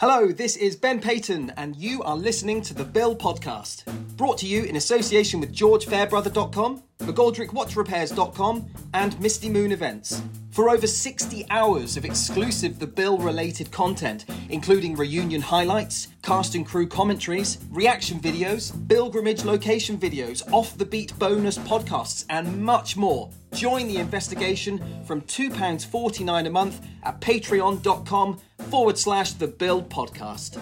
Hello, this is Ben Payton, and you are listening to the Bill Podcast. Brought to you in association with GeorgeFairbrother.com, McGoldrickWatchRepairs.com, and Misty Moon Events. For over 60 hours of exclusive The Bill related content, including reunion highlights, cast and crew commentaries, reaction videos, pilgrimage location videos, off the beat bonus podcasts, and much more. Join the investigation from £2.49 a month at patreon.com forward slash the bill Podcast.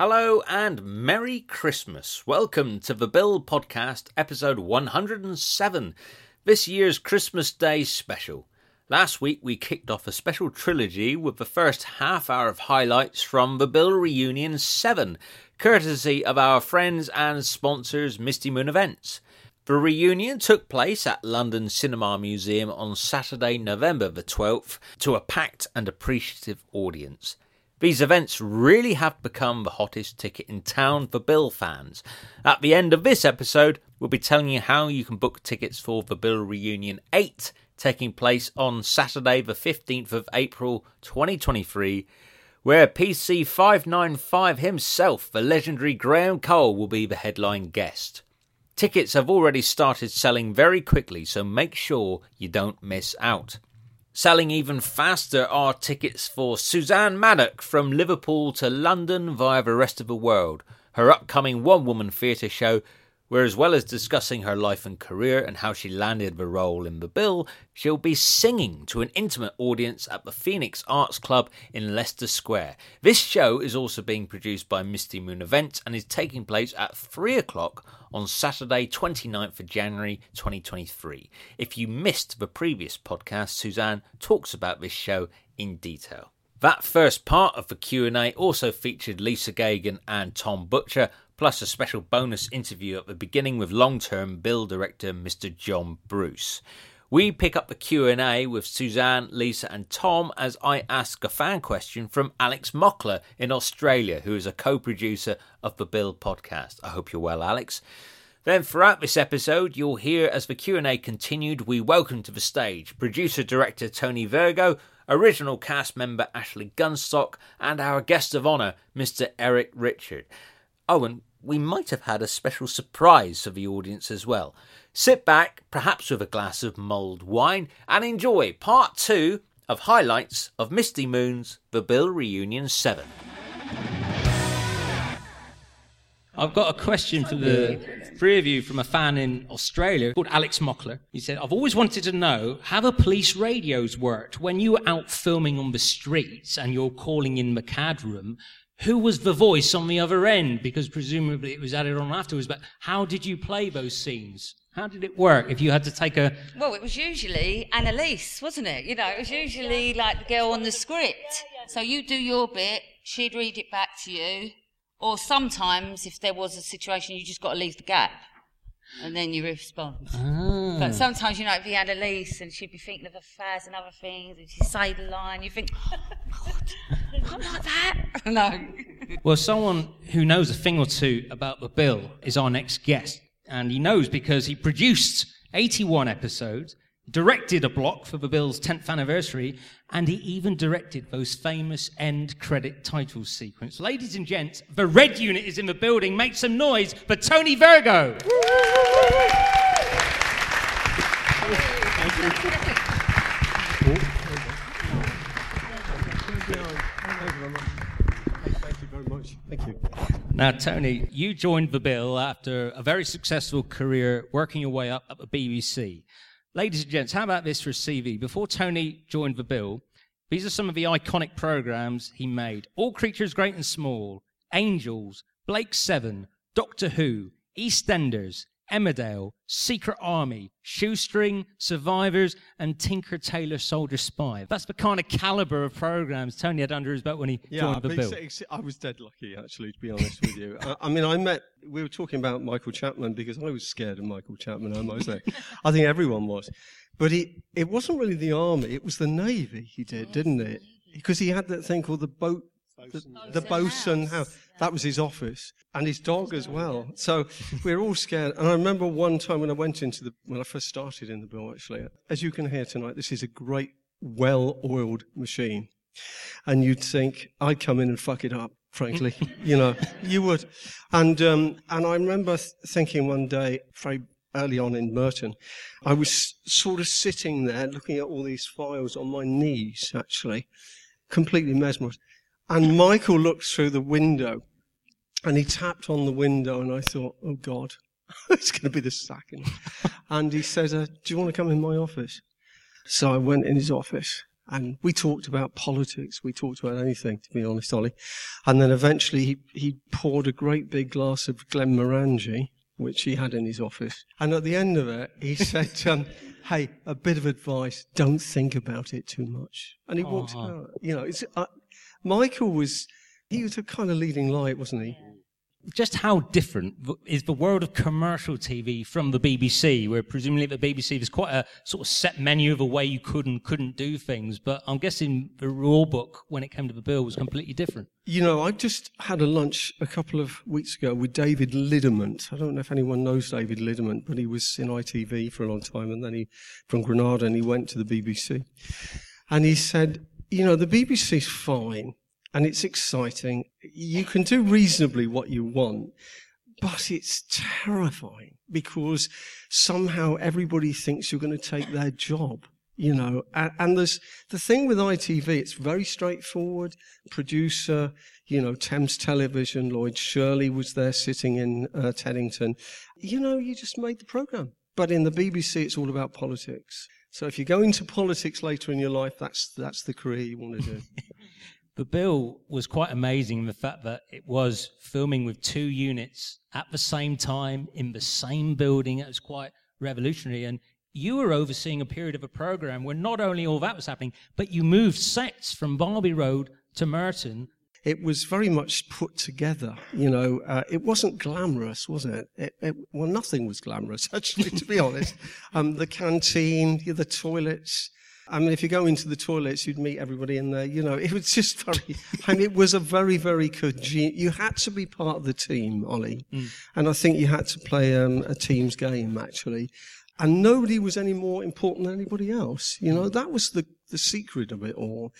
Hello and Merry Christmas. Welcome to the Bill Podcast, episode 107, this year's Christmas Day special. Last week we kicked off a special trilogy with the first half hour of highlights from the Bill Reunion 7, courtesy of our friends and sponsors Misty Moon Events. The reunion took place at London Cinema Museum on Saturday, November the 12th, to a packed and appreciative audience. These events really have become the hottest ticket in town for Bill fans. At the end of this episode, we'll be telling you how you can book tickets for the Bill Reunion 8 taking place on Saturday, the 15th of April 2023, where PC 595 himself, the legendary Graham Cole, will be the headline guest. Tickets have already started selling very quickly, so make sure you don't miss out. Selling even faster are tickets for Suzanne Maddock from Liverpool to London via the rest of the world. Her upcoming one woman theatre show, where as well as discussing her life and career and how she landed the role in the bill, she'll be singing to an intimate audience at the Phoenix Arts Club in Leicester Square. This show is also being produced by Misty Moon Events and is taking place at 3 o'clock on Saturday 29th of January 2023. If you missed the previous podcast, Suzanne talks about this show in detail. That first part of the Q&A also featured Lisa Geoghan and Tom Butcher, plus a special bonus interview at the beginning with long-term Bill director Mr. John Bruce. We pick up the Q&A with Suzanne, Lisa and Tom as I ask a fan question from Alex Mockler in Australia, who is a co-producer of the Bill podcast. I hope you're well, Alex. Then throughout this episode, you'll hear as the Q&A continued, we welcome to the stage producer director Tony Virgo, original cast member Ashley Gunstock, and our guest of honour, Mr. Eric Richard. Oh, and we might have had a special surprise for the audience as well. Sit back, perhaps with a glass of mulled wine, and enjoy part two of highlights of Misty Moon's The Bill Reunion 7. I've got a question for the three of you from a fan in Australia called Alex Mockler. He said, I've always wanted to know how the police radios worked. When you were out filming on the streets and you're calling in the CAD room, who was the voice on the other end? Because presumably it was added on afterwards, but how did you play those scenes? How did it work if you had to take a. Well, it was usually Annalise, wasn't it? You know, it was usually like the girl on the script. So you do your bit, she'd read it back to you. Or sometimes, if there was a situation, you just got to leave the gap. And then you respond. Ah. But sometimes, you know, it'd be Annalise and she'd be thinking of affairs and other things and she'd say the line. You think, oh, God, not like that. no. Well, someone who knows a thing or two about the bill is our next guest. And he knows because he produced 81 episodes, directed a block for the Bill's 10th anniversary, and he even directed those famous end credit title sequence. Ladies and gents, the red unit is in the building. Make some noise for Tony Virgo. Thank you very much. Thank you. Now, Tony, you joined the Bill after a very successful career working your way up at the BBC. Ladies and gents, how about this for a CV? Before Tony joined the Bill, these are some of the iconic programs he made All Creatures Great and Small, Angels, Blake Seven, Doctor Who, EastEnders, Emmerdale, Secret Army, Shoestring, Survivors, and Tinker Tailor Soldier Spy. That's the kind of caliber of programs Tony had under his belt when he Yeah, joined the bill. it's- it's- I was dead lucky, actually, to be honest with you. I, I mean, I met, we were talking about Michael Chapman because I was scared of Michael Chapman almost. there. I think everyone was. But he, it wasn't really the army, it was the navy he did, didn't it? Because he had that thing called the boat, the, the bosun house. That was his office and his dog as well. So we were all scared. And I remember one time when I went into the, when I first started in the bill, actually, as you can hear tonight, this is a great, well oiled machine and you'd think I'd come in and fuck it up. Frankly, you know, you would. And um, and I remember th- thinking one day, very early on in Merton, I was sort of sitting there looking at all these files on my knees, actually, completely mesmerised. And Michael looked through the window, and he tapped on the window, and I thought, oh God, it's going to be the sacking. and he said, uh, "Do you want to come in my office?" So I went in his office and we talked about politics. We talked about anything, to be honest, Ollie. And then eventually he, he poured a great big glass of Glenmorangie, which he had in his office. And at the end of it, he said, um, hey, a bit of advice, don't think about it too much. And he walked out. You know, it's, uh, Michael was, he was a kind of leading light, wasn't he? just how different is the world of commercial TV from the BBC, where presumably at the BBC there's quite a sort of set menu of a way you could and couldn't do things, but I'm guessing the rule book when it came to the bill was completely different. You know, I just had a lunch a couple of weeks ago with David Liddiment. I don't know if anyone knows David Liddiment, but he was in ITV for a long time, and then he from Granada, and he went to the BBC. And he said, you know, the BBC's fine and it's exciting. You can do reasonably what you want, but it's terrifying because somehow everybody thinks you're going to take their job. You know, and, and there's the thing with ITV, it's very straightforward. Producer, you know, Thames Television, Lloyd Shirley was there sitting in uh, Teddington. You know, you just made the program. But in the BBC, it's all about politics. So if you go into politics later in your life, that's that's the career you want to do. The bill was quite amazing in the fact that it was filming with two units at the same time in the same building. It was quite revolutionary. And you were overseeing a period of a program where not only all that was happening, but you moved sets from Barlby Road to Merton. it was very much put together. You know, uh, it wasn't glamorous, was it? It, it? Well, nothing was glamorous, actually, to be honest. Um, the canteen, the toilets. I mean, if you go into the toilets, you'd meet everybody in there. You know, it was just very, I mean, it was a very, very conge- You had to be part of the team, Ollie. And I think you had to play um, a team's game, actually. And nobody was any more important than anybody else. You know, that was the, the secret of it all.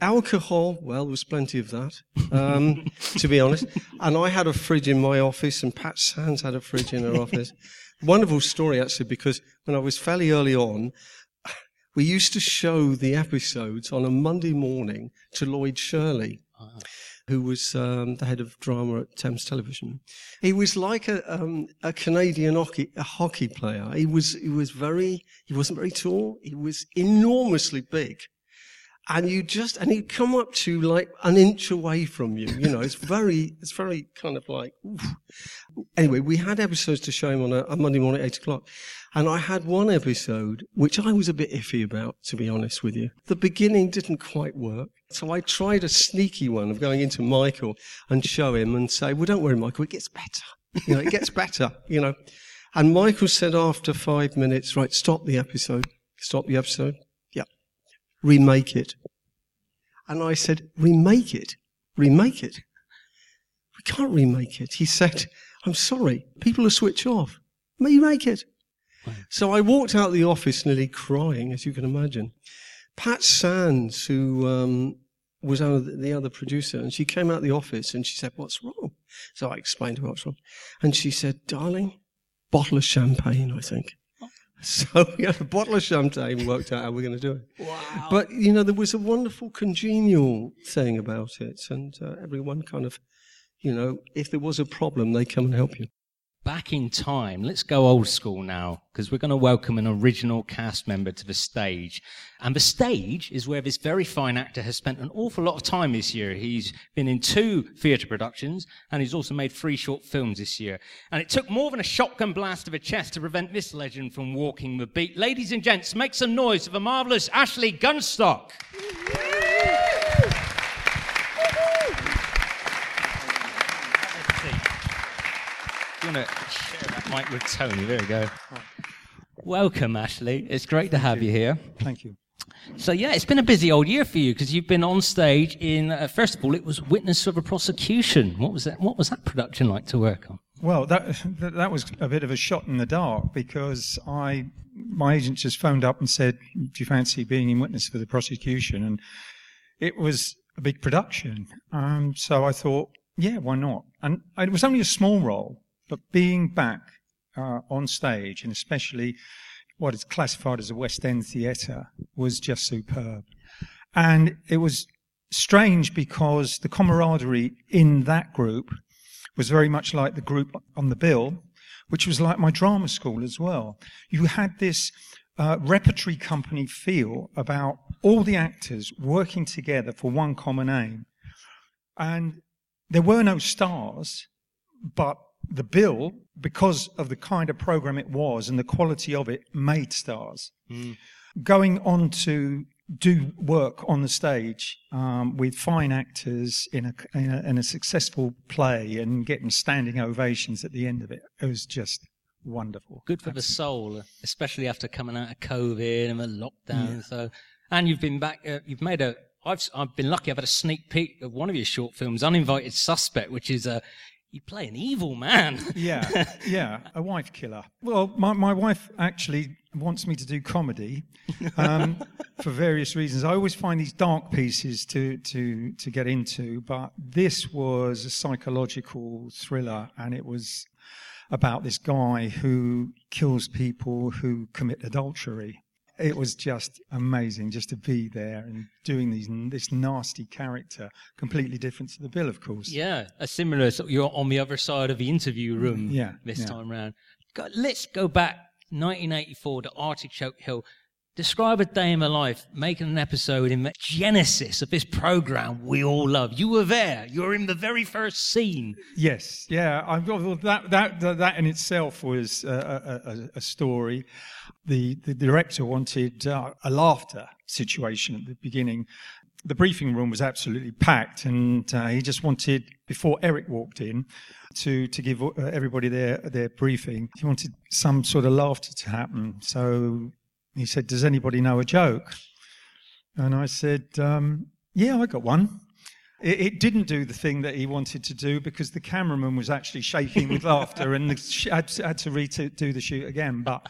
Alcohol, well, there was plenty of that, um, to be honest. And I had a fridge in my office, and Pat Sandys had a fridge in her office. Wonderful story, actually, because when I was fairly early on, we used to show the episodes on a Monday morning to Lloyd Shirley, who was um, the head of drama at Thames Television. He was like a, um, a Canadian hockey, a hockey player. He was, he was very, he wasn't very tall. He was enormously big. And you just, and he'd come up to like an inch away from you. You know, it's very, it's very kind of like, oof. Anyway, we had episodes to show him on a, a Monday morning at eight o'clock. And I had one episode which I was a bit iffy about, to be honest with you. The beginning didn't quite work. So I tried a sneaky one of going into Michael and show him and say, well, don't worry, Michael, it gets better. You know, it gets better, you know. And Michael said after five minutes, right, stop the episode. Stop the episode. Remake it. And I said, remake it? Remake it? We can't remake it. He said, I'm sorry, people will switch off. Remake it. So I walked out of the office nearly crying, as you can imagine. Pat Sandys, who um, was the other producer, and she came out of the office and she said, What's wrong? So I explained to her what's wrong. And she said, Darling, bottle of champagne, I think. So we had a bottle of champagne, worked out how we're going to do it. Wow. But, you know, there was a wonderful congenial thing about it, and uh, everyone kind of, you know, if there was a problem, they come and help you. Back in time. Let's go old school now because we're going to welcome an original cast member to the stage. And the stage is where this very fine actor has spent an awful lot of time this year. He's been in two theatre productions and he's also made three short films this year. And it took more than a shotgun blast of a chest to prevent this legend from walking the beat. Ladies and gents, make some noise for the marvellous Ashley Gunstock. To share that mic with Tony? There we go. Welcome, Ashley. It's great to have you. you here. Thank you. So yeah, it's been a busy old year for you because you've been on stage in. Uh, first of all, it was Witness of a Prosecution. What was that? What was that production like to work on? Well, that that was a bit of a shot in the dark because I my agent just phoned up and said, "Do you fancy being in Witness for the Prosecution?" And it was a big production. Um, so I thought, yeah, why not? And it was only a small role, but being back uh, on stage, and especially what is classified as a West End theatre, was just superb. And it was strange because the camaraderie in that group was very much like the group on the bill, which was like my drama school as well. You had this uh, repertory company feel about all the actors working together for one common aim. And there were no stars, but the bill, because of the kind of program it was and the quality of it, made stars. Mm. Going on to do work on the stage um, with fine actors in a, in a, in a successful play and getting standing ovations at the end of it, it was just wonderful. Good for Absolutely. the soul, especially after coming out of COVID and the lockdown. Yeah. So, and you've been back. Uh, you've made a. I've I've been lucky. I've had a sneak peek of one of your short films, Uninvited Suspect, which is a you play an evil man. yeah, yeah, a wife killer. Well, my, my wife actually wants me to do comedy um, for various reasons. I always find these dark pieces to, to, to get into, but this was a psychological thriller, and it was about this guy who kills people who commit adultery it was just amazing just to be there and doing these this nasty character, completely different to the bill, of course. Yeah, a similar. So you're on the other side of the interview room. Yeah, this yeah. time around. Let's go back 1984 to Artichoke Hill. Describe a day in my life, making an episode in the genesis of this program we all love. You were there. You were in the very first scene. Yes, yeah. I, well, that that that in itself was a, a, a story. The the director wanted uh, a laughter situation at the beginning. The briefing room was absolutely packed, and uh, he just wanted before Eric walked in to to give uh, everybody their their briefing. He wanted some sort of laughter to happen. So he said, Does anybody know a joke? And I said, um, Yeah, I got one. It, it, didn't do the thing that he wanted to do because the cameraman was actually shaking with laughter and had, had to redo the shoot again. But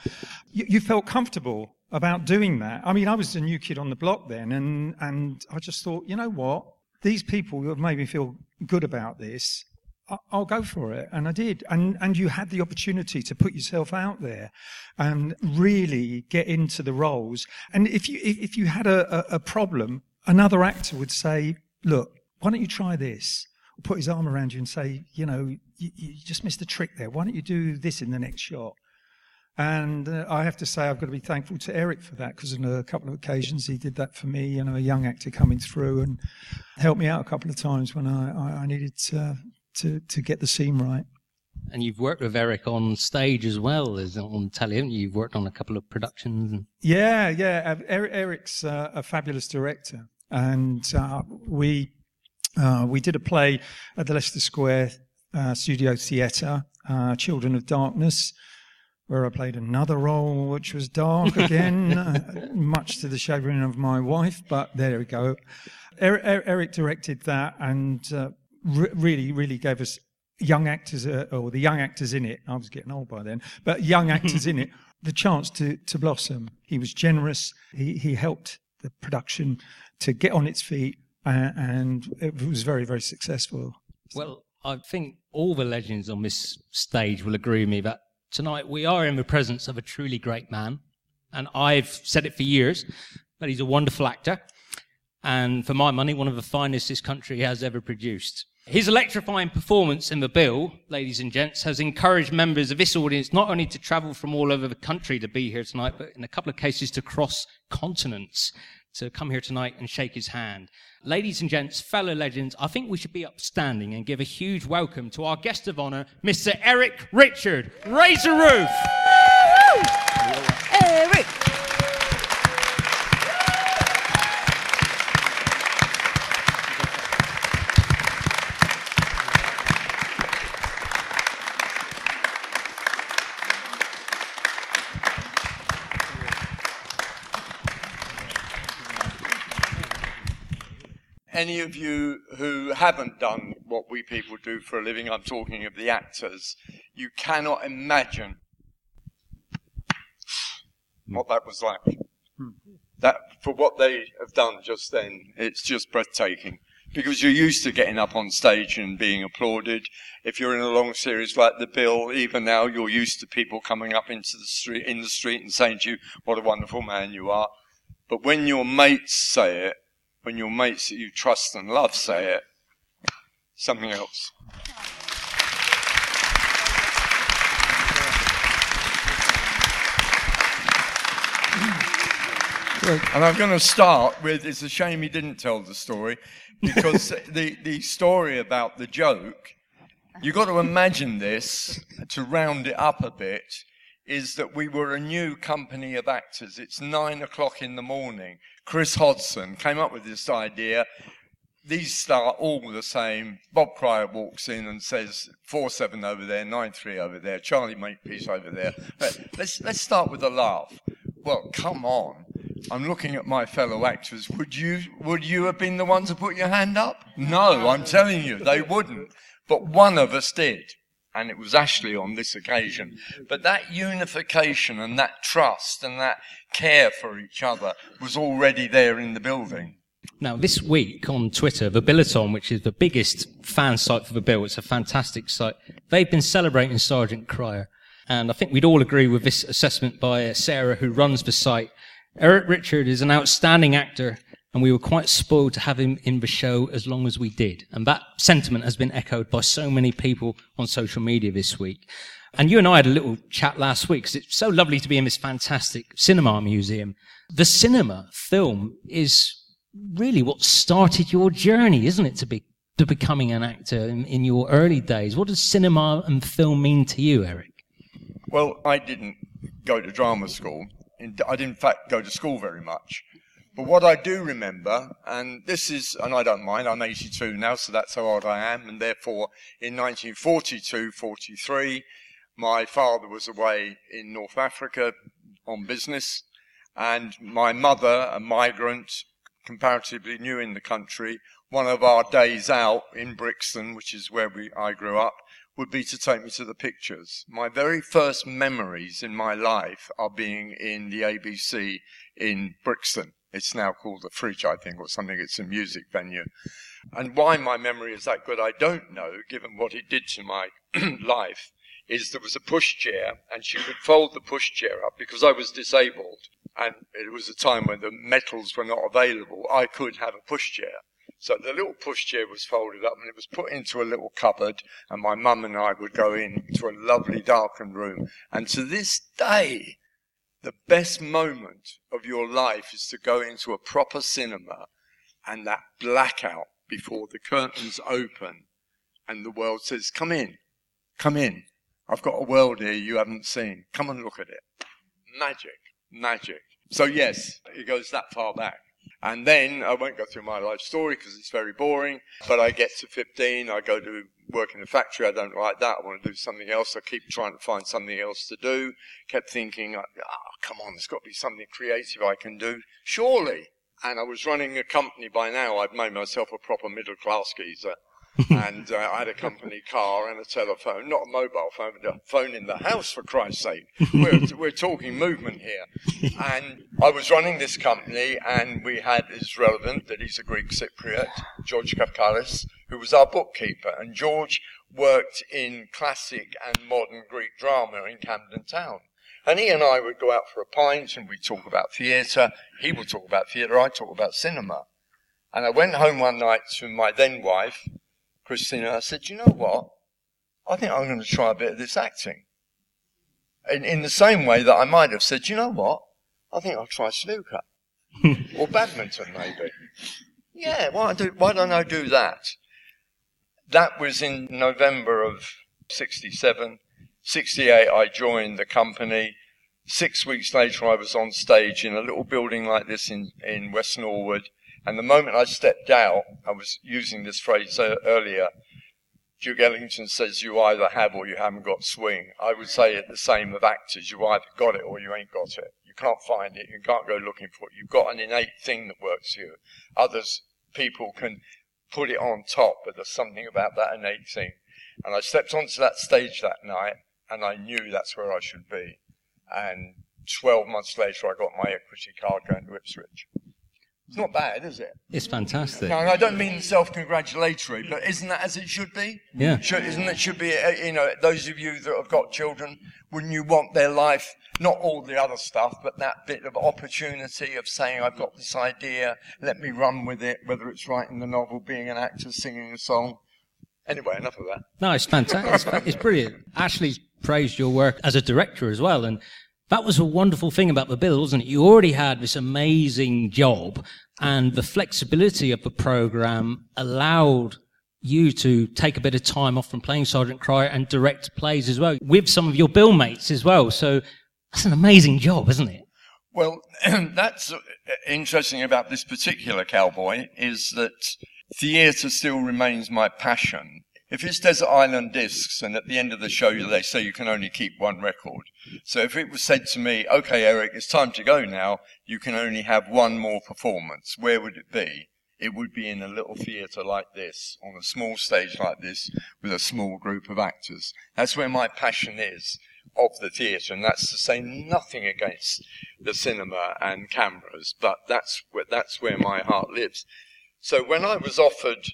you, you felt comfortable about doing that. I mean, I was a new kid on the block then, and, and I just thought, you know what? These people have made me feel good about this. I'll go for it. And I did. And, and you had the opportunity to put yourself out there and really get into the roles. And if you, if you had a, a, a problem, another actor would say, look, why don't you try this? Or put his arm around you and say, you know, you, you just missed a trick there. Why don't you do this in the next shot? And uh, I have to say, I've got to be thankful to Eric for that because on a couple of occasions he did that for me. You know, a young actor coming through and helped me out a couple of times when I, I, I needed to, to, to get the scene right. And you've worked with Eric on stage as well as on telly, haven't you? You've worked on a couple of productions. And... Yeah, yeah. Eric, Eric's uh, a fabulous director, and uh, we uh, we did a play at the Leicester Square uh, Studio Theatre, uh, Children of Darkness, where I played another role which was dark again, uh, much to the chagrin of my wife. But there we go. Eric, Eric directed that, and re- really, really gave us young actors, uh, or the young actors in it. I was getting old by then, but young actors in it, the chance to to blossom. He was generous. He he helped the production to get on its feet, uh, and it was very very successful. Well, I think all the legends on this stage will agree with me that tonight we are in the presence of a truly great man, and I've said it for years, but he's a wonderful actor, and for my money, one of the finest this country has ever produced. His electrifying performance in the bill, ladies and gents, has encouraged members of this audience not only to travel from all over the country to be here tonight, but in a couple of cases to cross continents to come here tonight and shake his hand. Ladies and gents, fellow legends, I think we should be upstanding and give a huge welcome to our guest of honor, Mr. Eric Richard. Raise the roof! Any of you who haven't done what we people do for a living, I'm talking of the actors, you cannot imagine what that was like. That, for what they have done just then, it's just breathtaking. Because you're used to getting up on stage and being applauded. If you're in a long series like The Bill, even now, you're used to people coming up into the street, in the street and saying to you, what a wonderful man you are. But when your mates say it, when your mates that you trust and love say it, something else. And I'm going to start with it's a shame he didn't tell the story because the, the story about the joke, you've got to imagine this to round it up a bit, is that we were a new company of actors. It's nine o'clock in the morning. Chris Hodson came up with this idea. These start all the same. Bob Cryer walks in and says, 4 7 over there, 9 3 over there, Charlie Makepeace over there. Let's, let's start with a laugh. Well, come on. I'm looking at my fellow actors. Would you, would you have been the one to put your hand up? No, I'm telling you, they wouldn't. But one of us did. And it was Ashley on this occasion. But that unification and that trust and that care for each other was already there in the building. Now, this week on Twitter, the Billaton, which is the biggest fan site for the bill, it's a fantastic site. They've been celebrating Sergeant Cryer. And I think we'd all agree with this assessment by Sarah, who runs the site. Eric Richard is an outstanding actor, and we were quite spoiled to have him in the show as long as we did. And that sentiment has been echoed by so many people on social media this week. And you and I had a little chat last week because it's so lovely to be in this fantastic cinema museum. The cinema film is really what started your journey, isn't it, to be to becoming an actor in, in your early days? What does cinema and film mean to you, Eric? Well, I didn't go to drama school. I didn't, in fact, go to school very much. But what I do remember, and this is, and I don't mind, I'm 82 now, so that's how old I am, and therefore in 1942, 43, my father was away in North Africa on business, and my mother, a migrant, comparatively new in the country, one of our days out in Brixton, which is where we, I grew up, would be to take me to the pictures. My very first memories in my life are being in the ABC in Brixton. It's now called the Fridge, I think, or something. It's a music venue. And why my memory is that good, I don't know, given what it did to my life is there was a pushchair and she could fold the pushchair up because I was disabled and it was a time when the metals were not available. I could have a pushchair. So the little pushchair was folded up and it was put into a little cupboard and my mum and I would go into a lovely darkened room. And to this day, the best moment of your life is to go into a proper cinema and that blackout before the curtains open and the world says, come in, come in. I've got a world here you haven't seen. Come and look at it. Magic, magic. So yes, it goes that far back. And then I won't go through my life story because it's very boring, but I get to 15, I go to work in a factory, I don't like that, I want to do something else, I keep trying to find something else to do, kept thinking, oh, come on, there's got to be something creative I can do, surely. And I was running a company by now, I'd made myself a proper middle class geezer. And uh, I had a company car and a telephone, not a mobile phone, but a phone in the house, for Christ's sake. We're, we're talking movement here. And I was running this company, and we had, it's relevant that he's a Greek Cypriot, George Kafkalis, who was our bookkeeper. And George worked in classic and modern Greek drama in Camden Town. And he and I would go out for a pint and we'd talk about theatre. He would talk about theatre, I'd talk about cinema. And I went home one night to my then wife, Christina, I said, you know what? I think I'm going to try a bit of this acting. In, in the same way that I might have said, you know what? I think I'll try snooker. or badminton, maybe. Yeah, why, do, why don't I do that? That was in November of 67. 68, I joined the company. Six weeks later, I was on stage in a little building like this in, in West Norwood. And the moment I stepped out, I was using this phrase uh, earlier, Duke Ellington says you either have or you haven't got swing. I would say it the same of actors. You either got it or you ain't got it. You can't find it. You can't go looking for it. You've got an innate thing that works for you. Others, people can put it on top, but there's something about that innate thing. And I stepped onto that stage that night and I knew that's where I should be. And 12 months later, I got my equity card going to Ipswich. It's not bad, is it? It's fantastic. No, I don't mean self-congratulatory, but isn't that as it should be? Yeah. Should, isn't it should be? Uh, you know, those of you that have got children, wouldn't you want their life, not all the other stuff, but that bit of opportunity of saying, "I've got this idea, let me run with it," whether it's writing the novel, being an actor, singing a song. Anyway, enough of that. No, it's fantastic. it's, it's brilliant. Ashley's praised your work as a director as well, and that was a wonderful thing about the bill, wasn't it? You already had this amazing job, and the flexibility of the program allowed you to take a bit of time off from playing Sergeant Cryer and direct plays as well with some of your bill mates as well. So that's an amazing job, isn't it? Well, that's uh, interesting about this particular cowboy is that theatre still remains my passion. If it's Desert Island Discs and at the end of the show they say you can only keep one record. So if it was said to me, okay, Eric, it's time to go now, you can only have one more performance, where would it be? It would be in a little theatre like this, on a small stage like this, with a small group of actors. That's where my passion is of the theatre, and that's to say nothing against the cinema and cameras, but that's where, that's where my heart lives. So when I was offered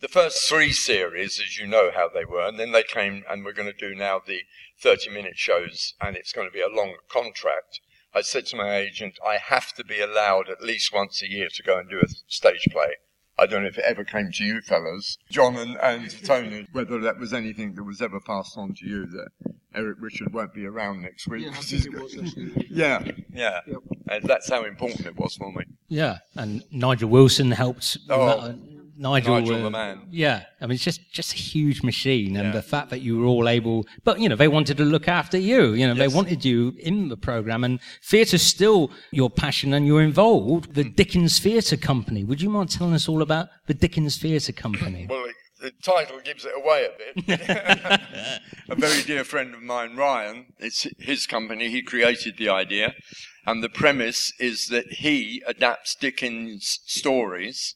the first three series, as you know how they were, and then they came and we're going to do now the 30 minute shows, and it's going to be a long contract. I said to my agent, I have to be allowed at least once a year to go and do a stage play. I don't know if it ever came to you fellows, John and, and Tony, whether that was anything that was ever passed on to you that Eric Richard won't be around next week. Yeah, yeah, yeah. Yep. And that's how important it was for me. Yeah, and Nigel Wilson helped. Oh. Nigel, Nigel uh, the man. Yeah, I mean, it's just just a huge machine, and yeah. the fact that you were all able, but you know, they wanted to look after you. You know, yes. they wanted you in the program, and theatre's still your passion, and you're involved. The Dickens Theatre Company. Would you mind telling us all about the Dickens Theatre Company? well, the title gives it away a bit. a very dear friend of mine, Ryan, it's his company. He created the idea, and the premise is that he adapts Dickens' stories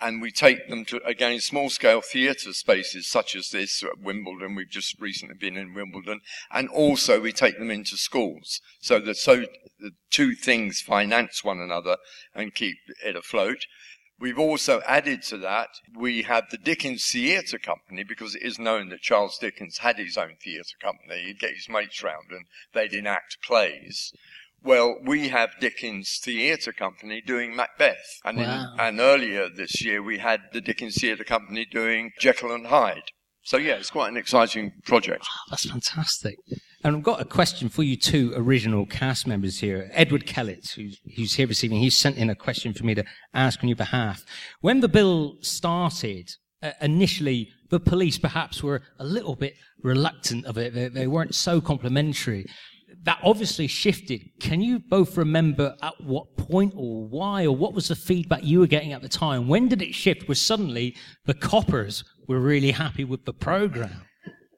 and we take them to again small scale theatre spaces such as this at Wimbledon. We've just recently been in Wimbledon, and also we take them into schools so that so the two things finance one another and keep it afloat. We've also added to that, we have the Dickens Theatre Company because it is known that Charles Dickens had his own theatre company. He'd get his mates round and they'd enact plays. Well, we have Dickens Theatre Company doing Macbeth. And, wow. in, and earlier this year, we had the Dickens Theatre Company doing Jekyll and Hyde. So, yeah, it's quite an exciting project. Oh, that's fantastic. And I've got a question for you two original cast members here. Edward Kellett, who's, who's here this evening, he's sent in a question for me to ask on your behalf. When the bill started, uh, initially, the police perhaps were a little bit reluctant of it. They, they weren't so complimentary that obviously shifted. Can you both remember at what point or why or what was the feedback you were getting at the time? When did it shift? Was suddenly the coppers were really happy with the program?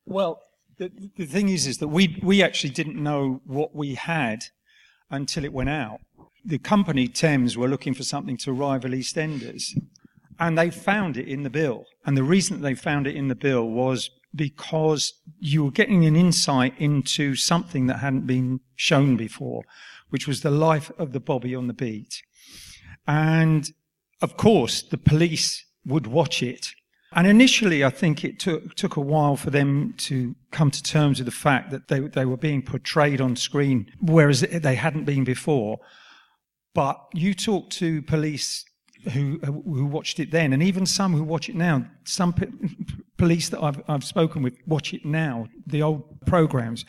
Well, the, the thing is, is that we we actually didn't know what we had until it went out. The company Thames were looking for something to rival EastEnders, and they found it in the bill. And the reason that they found it in the bill was because you were getting an insight into something that hadn't been shown before, which was the life of the Bobby on the beat. And of course, the police would watch it. And initially, I think it took, took a while for them to come to terms with the fact that they, they were being portrayed on screen, whereas they hadn't been before. But you talk to police who who watched it then, and even some who watch it now. Some p- police that I've I've spoken with watch it now, the old programs,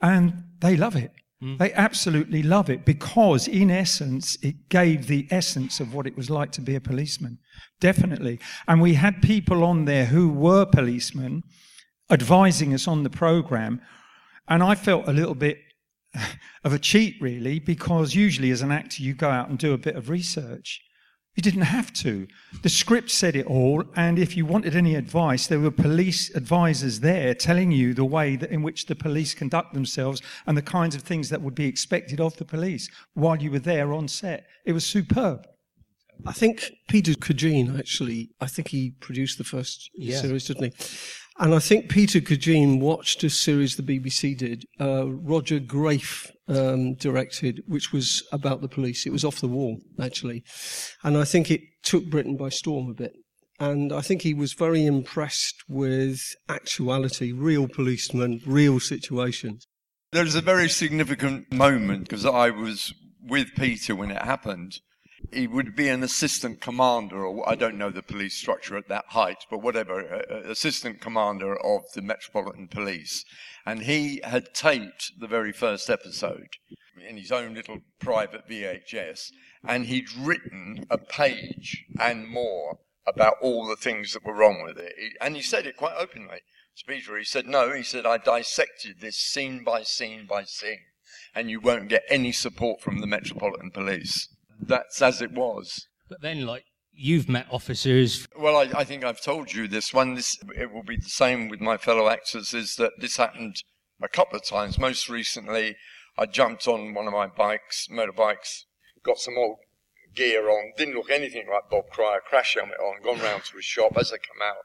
and they love it. Hmm. They absolutely love it because, in essence, it gave the essence of what it was like to be a policeman. Definitely. And we had people on there who were policemen advising us on the program. And I felt a little bit of a cheat, really, because usually as an actor, you go out and do a bit of research. You didn't have to. The script said it all, and if you wanted any advice, there were police advisors there telling you the way that, in which the police conduct themselves and the kinds of things that would be expected of the police while you were there on set. It was superb. I think Peter Cregeen actually, I think he produced the first Yeah. series, didn't he? And I think Peter Cregeen watched a series the BBC did, uh, Roger Graef um, directed, which was about the police. It was off the wall, actually. And I think it took Britain by storm a bit. And I think he was very impressed with actuality, real policemen, real situations. There's a very significant moment because I was with Peter when it happened. He would be an assistant commander, or I don't know the police structure at that height, but whatever, assistant commander of the Metropolitan Police. And he had taped the very first episode in his own little private VHS, and he'd written a page and more about all the things that were wrong with it. And he said it quite openly Peter. He said, No, he said, I dissected this scene by scene by scene, and you won't get any support from the Metropolitan Police. That's as it was. But then, like, you've met officers. Well, I, I think I've told you this one. This it will be the same with my fellow actors. Is that this happened a couple of times? Most recently, I jumped on one of my bikes, motorbikes, got some old gear on, didn't look anything like Bob Cryer, crash helmet on, gone round to his shop. As I come out,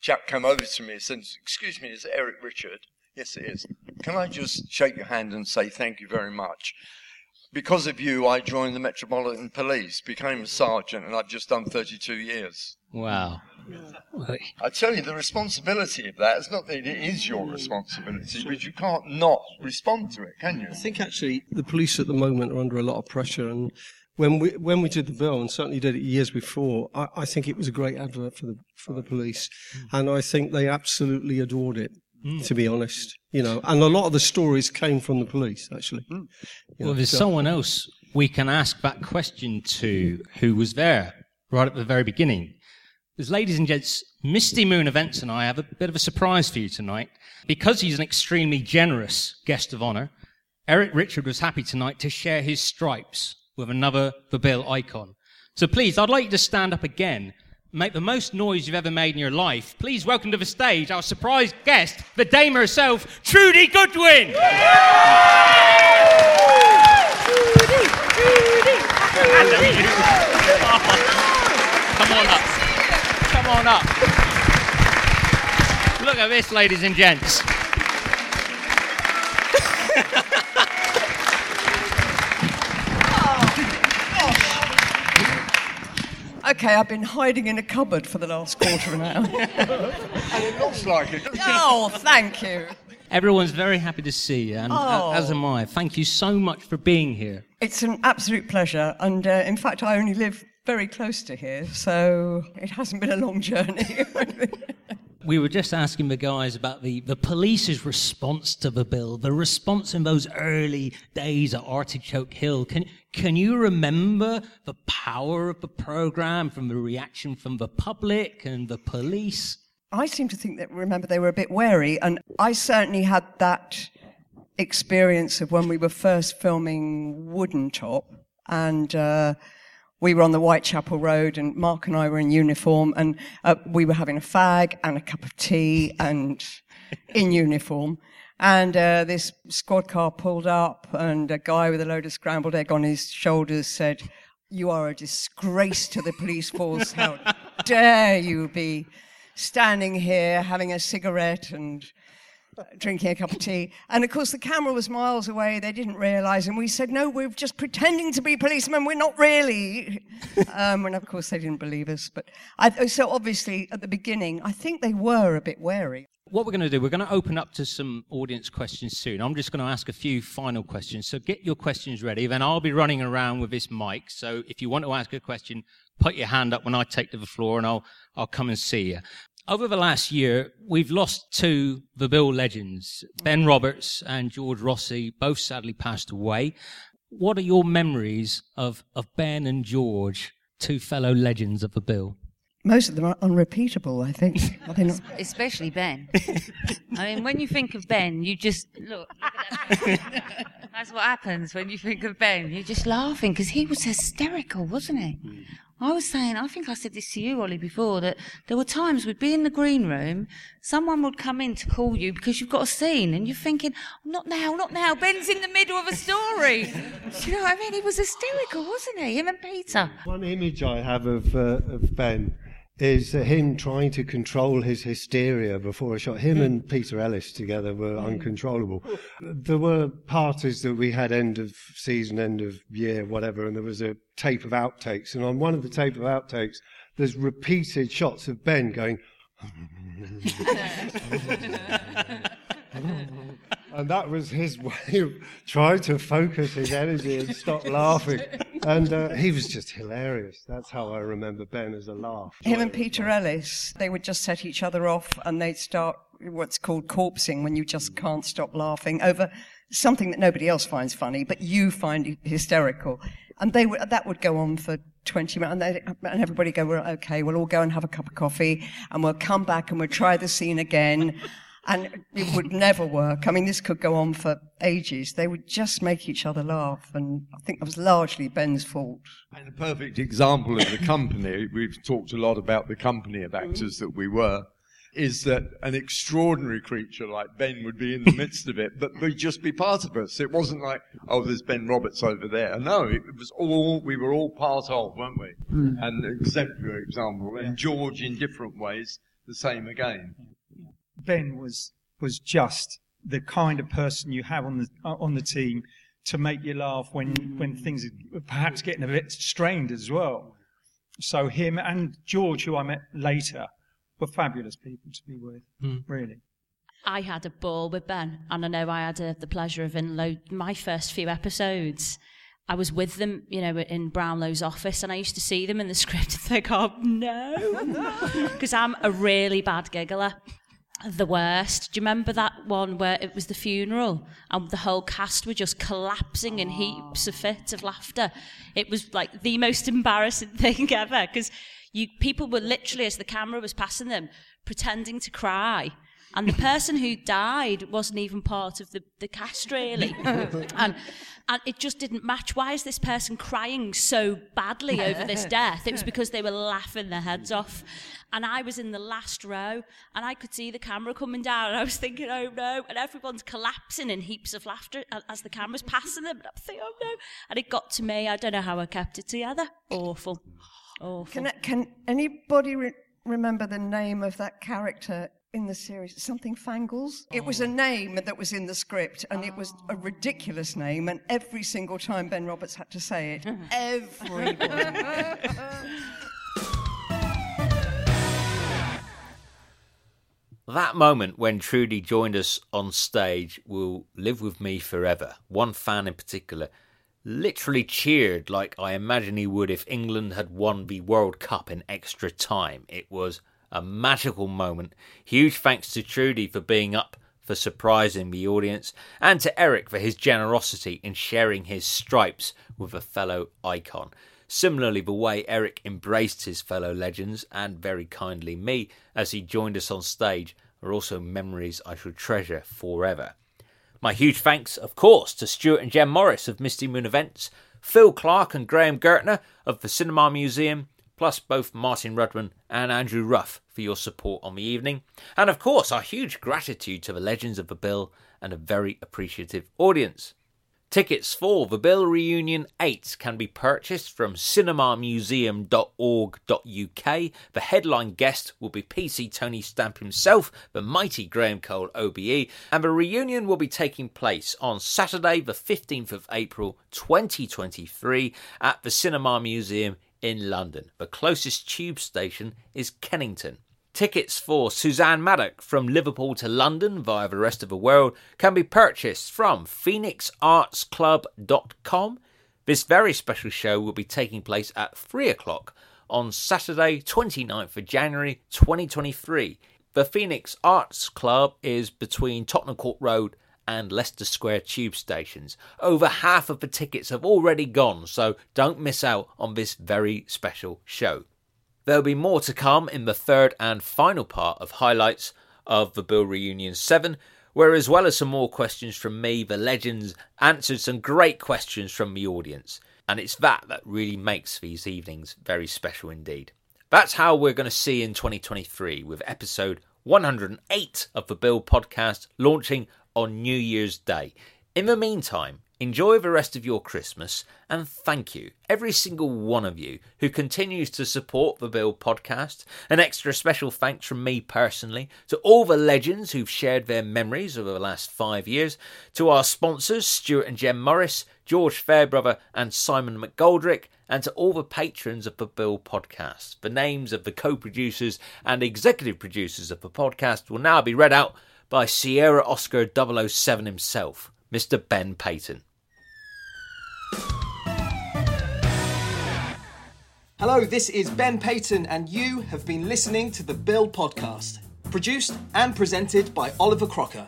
chap came over to me and said, "Excuse me, is it Eric Richard?" Yes, it is. Can I just shake your hand and say thank you very much? Because of you, I joined the Metropolitan Police, became a sergeant, and I've just done 32 years. Wow. I tell you, the responsibility of that is not that it is your responsibility, but you can't not respond to it, can you? I think actually the police at the moment are under a lot of pressure, and when we when we did the bill, and certainly did it years before, I, I think it was a great advert for the for the police, hmm. and I think they absolutely adored it. Mm. To be honest, you know, and a lot of the stories came from the police actually. Mm. You know, Well, there's so- someone else we can ask that question to who was there right at the very beginning. There's, ladies and gents, Misty Moon Events and I have a bit of a surprise for you tonight. Because he's an extremely generous guest of honor, Eric Richard was happy tonight to share his stripes with another The Bill icon. So please, I'd like you to stand up again, make the most noise you've ever made in your life. Please welcome to the stage our surprise guest, the dame herself, Trudie Goodwin! Come on up. Come on up. Look at this, ladies and gents. Okay, I've been hiding in a cupboard for the last quarter of an hour. And it looks like it. oh, thank you. Everyone's very happy to see you, and Oh. as am I. Thank you so much for being here. It's an absolute pleasure. And uh, in fact, I only live very close to here, so it hasn't been a long journey. We were just asking the guys about the, the police's response to the bill, the response in those early days at Artichoke Hill. Can, can you remember the power of the program from the reaction from the public and the police? I seem to think that, remember, they were a bit wary. And I certainly had that experience of when we were first filming Woodentop. And uh, we were on the Whitechapel Road, and Mark and I were in uniform, and uh, we were having a fag and a cup of tea and in uniform. And uh, this squad car pulled up, and a guy with a load of scrambled egg on his shoulders said, You are a disgrace to the police force. How dare you be standing here having a cigarette and drinking a cup of tea. And of course, the camera was miles away. They didn't realize. And we said, no, we're just pretending to be policemen. We're not really. um, and of course, they didn't believe us. But I, so obviously, at the beginning, I think they were a bit wary. what we're going to do, we're going to open up to some audience questions soon. I'm just going to ask a few final questions. So get your questions ready. Then I'll be running around with this mic. So if you want to ask a question, put your hand up when I take to the floor and I'll, I'll come and see you. Over the last year, we've lost two The Bill legends, Ben Roberts and George Rossi, both sadly passed away. What are your memories of, of Ben and George, two fellow legends of The Bill? Most of them are unrepeatable, I think. They're not- Especially Ben. I mean, when you think of Ben, you just look. look at that. That's what happens when you think of Ben. You're just laughing because he was hysterical, wasn't he? I was saying, I think I said this to you, Ollie, before, that there were times we'd be in the green room, someone would come in to call you because you've got a scene, and you're thinking, not now, not now, Ben's in the middle of a story. You know what I mean? He was hysterical, wasn't he? Him and Peter. One image I have of, uh, of Ben is him trying to control his hysteria before a shot. Him hmm. and Peter Ellis together were hmm. uncontrollable. There were parties that we had end of season, end of year, whatever, and there was a tape of outtakes. And on one of the tape of outtakes, there's repeated shots of Ben going. and that was his way of trying to focus his energy and stop laughing. And uh, he was just hilarious. That's how I remember Ben as a laugh. Him and Peter Ellis, they would just set each other off and they'd start what's called corpsing when you just can't stop laughing over something that nobody else finds funny, but you find hysterical. And they would, that would go on for 20 minutes and, they, and everybody go, well, okay, we'll all go and have a cup of coffee and we'll come back and we'll try the scene again. And it would never work. I mean, this could go on for ages. They would just make each other laugh. And I think that was largely Ben's fault. And a perfect example of the company, we've talked a lot about the company of mm-hmm. actors that we were, is that an extraordinary creature like Ben would be in the midst of it, but would just be part of us. It wasn't like, oh, there's Ben Roberts over there. No, it was all, we were all part of, weren't we? Hmm. And an exemplary example. And George, in different ways, the same again. Ben was was just the kind of person you have on the uh, on the team to make you laugh when when things are perhaps getting a bit strained as well. So him and George, who I met later, were fabulous people to be with. Really. I had a ball with Ben, and I know I had uh, the pleasure of in lo- my first few episodes. I was with them, you know, in Brownlow's office, and I used to see them in the script and think, "Oh no," because I'm a really bad giggler, the worst. Do you remember that one where it was the funeral and the whole cast were just collapsing in heaps of fits of laughter? It was like the most embarrassing thing ever because you people were literally, as the camera was passing them, pretending to cry. And the person who died wasn't even part of the, the cast, really. and, and it just didn't match. Why is this person crying so badly over this death? It was because they were laughing their heads off. And I was in the last row, and I could see the camera coming down, and I was thinking, oh no. And everyone's collapsing in heaps of laughter as the camera's passing them. And I'm thinking, oh no. And it got to me. I don't know how I kept it together. Awful. Awful. Can, can anybody re- remember the name of that character in the series? Something Fangles? It was a oh. name that was in the script, and it was a oh. ridiculous name, and every single time Ben Roberts had to say it, everybody. That moment when Trudie joined us on stage will live with me forever. One fan in particular literally cheered like I imagine he would if England had won the World Cup in extra time. It was a magical moment. Huge thanks to Trudie for being up for surprising the audience, and to Eric for his generosity in sharing his stripes with a fellow icon. Similarly, the way Eric embraced his fellow legends and very kindly me as he joined us on stage are also memories I shall treasure forever. My huge thanks, of course, to Stuart and Jem Morris of Misty Moon Events, Phil Clark and Graham Gertner of the Cinema Museum, plus both Martin Rudman and Andrew Ruff for your support on the evening, and of course our huge gratitude to the Legends of the Bill and a very appreciative audience. Tickets for the Bill Reunion 8 can be purchased from cinemamuseum.org.uk. The headline guest will be PC Tony Stamp himself, the mighty Graham Cole OBE, and the reunion will be taking place on Saturday, the 15th of April 2023 at the Cinema Museum in London. The closest tube station is Kennington. Tickets for Suzanne Maddock from Liverpool to London via the rest of the world can be purchased from phoenixartsclub.com. This very special show will be taking place at 3 o'clock on Saturday, 29th of January 2023. The Phoenix Arts Club is between Tottenham Court Road and Leicester Square tube stations. Over half of the tickets have already gone, so don't miss out on this very special show. There'll be more to come in the third and final part of highlights of the Bill Reunion 7, where, as well as some more questions from me, the legends answered some great questions from the audience. And it's that that really makes these evenings very special indeed. That's how we're going to see in 2023 with episode 108 of the Bill podcast launching on New Year's Day. In the meantime, Enjoy the rest of your Christmas and thank you, every single one of you who continues to support the Bill podcast. An extra special thanks from me personally to all the legends who've shared their memories over the last five years, to our sponsors, Stuart and Jem Morris, George Fairbrother, and Simon McGoldrick, and to all the patrons of the Bill podcast. The names of the co producers and executive producers of the podcast will now be read out by Sierra Oscar 007 himself. Mr. Ben Peyton. Hello, this is Ben Peyton, and you have been listening to the Bill Podcast, produced and presented by Oliver Crocker.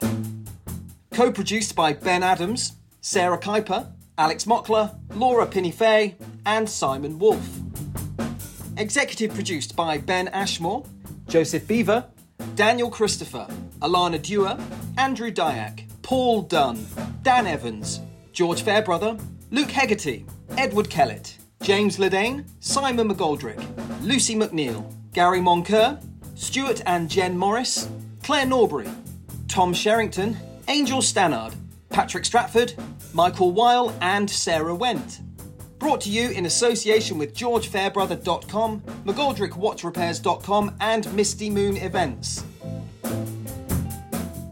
Co produced by Ben Adams, Sarah Kuiper, Alex Mockler, Laura Pinney and Simon Wolfe. Executive produced by Ben Ashmore, Joseph Beaver, Daniel Christopher, Alana Dewar, Andrew Dyack, Paul Dunn, Dan Evans, George Fairbrother, Luke Hegarty, Edward Kellett, James Ledane, Simon McGoldrick, Lucy McNeil, Gary Moncur, Stuart and Jem Morris, Claire Norbury, Tom Sherrington, Angel Stannard, Patrick Stratford, Michael Weil, and Sarah Went. Brought to you in association with GeorgeFairbrother.com, McGoldrickWatchRepairs.com, and Misty Moon Events.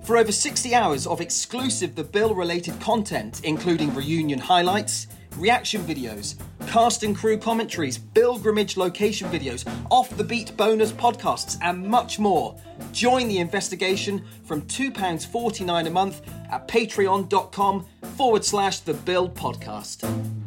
For over 60 hours of exclusive The Bill related content, including reunion highlights, reaction videos, cast and crew commentaries, pilgrimage location videos, off the beat bonus podcasts, and much more. Join the investigation from £2.49 a month at patreon.com forward slash the Bill podcast.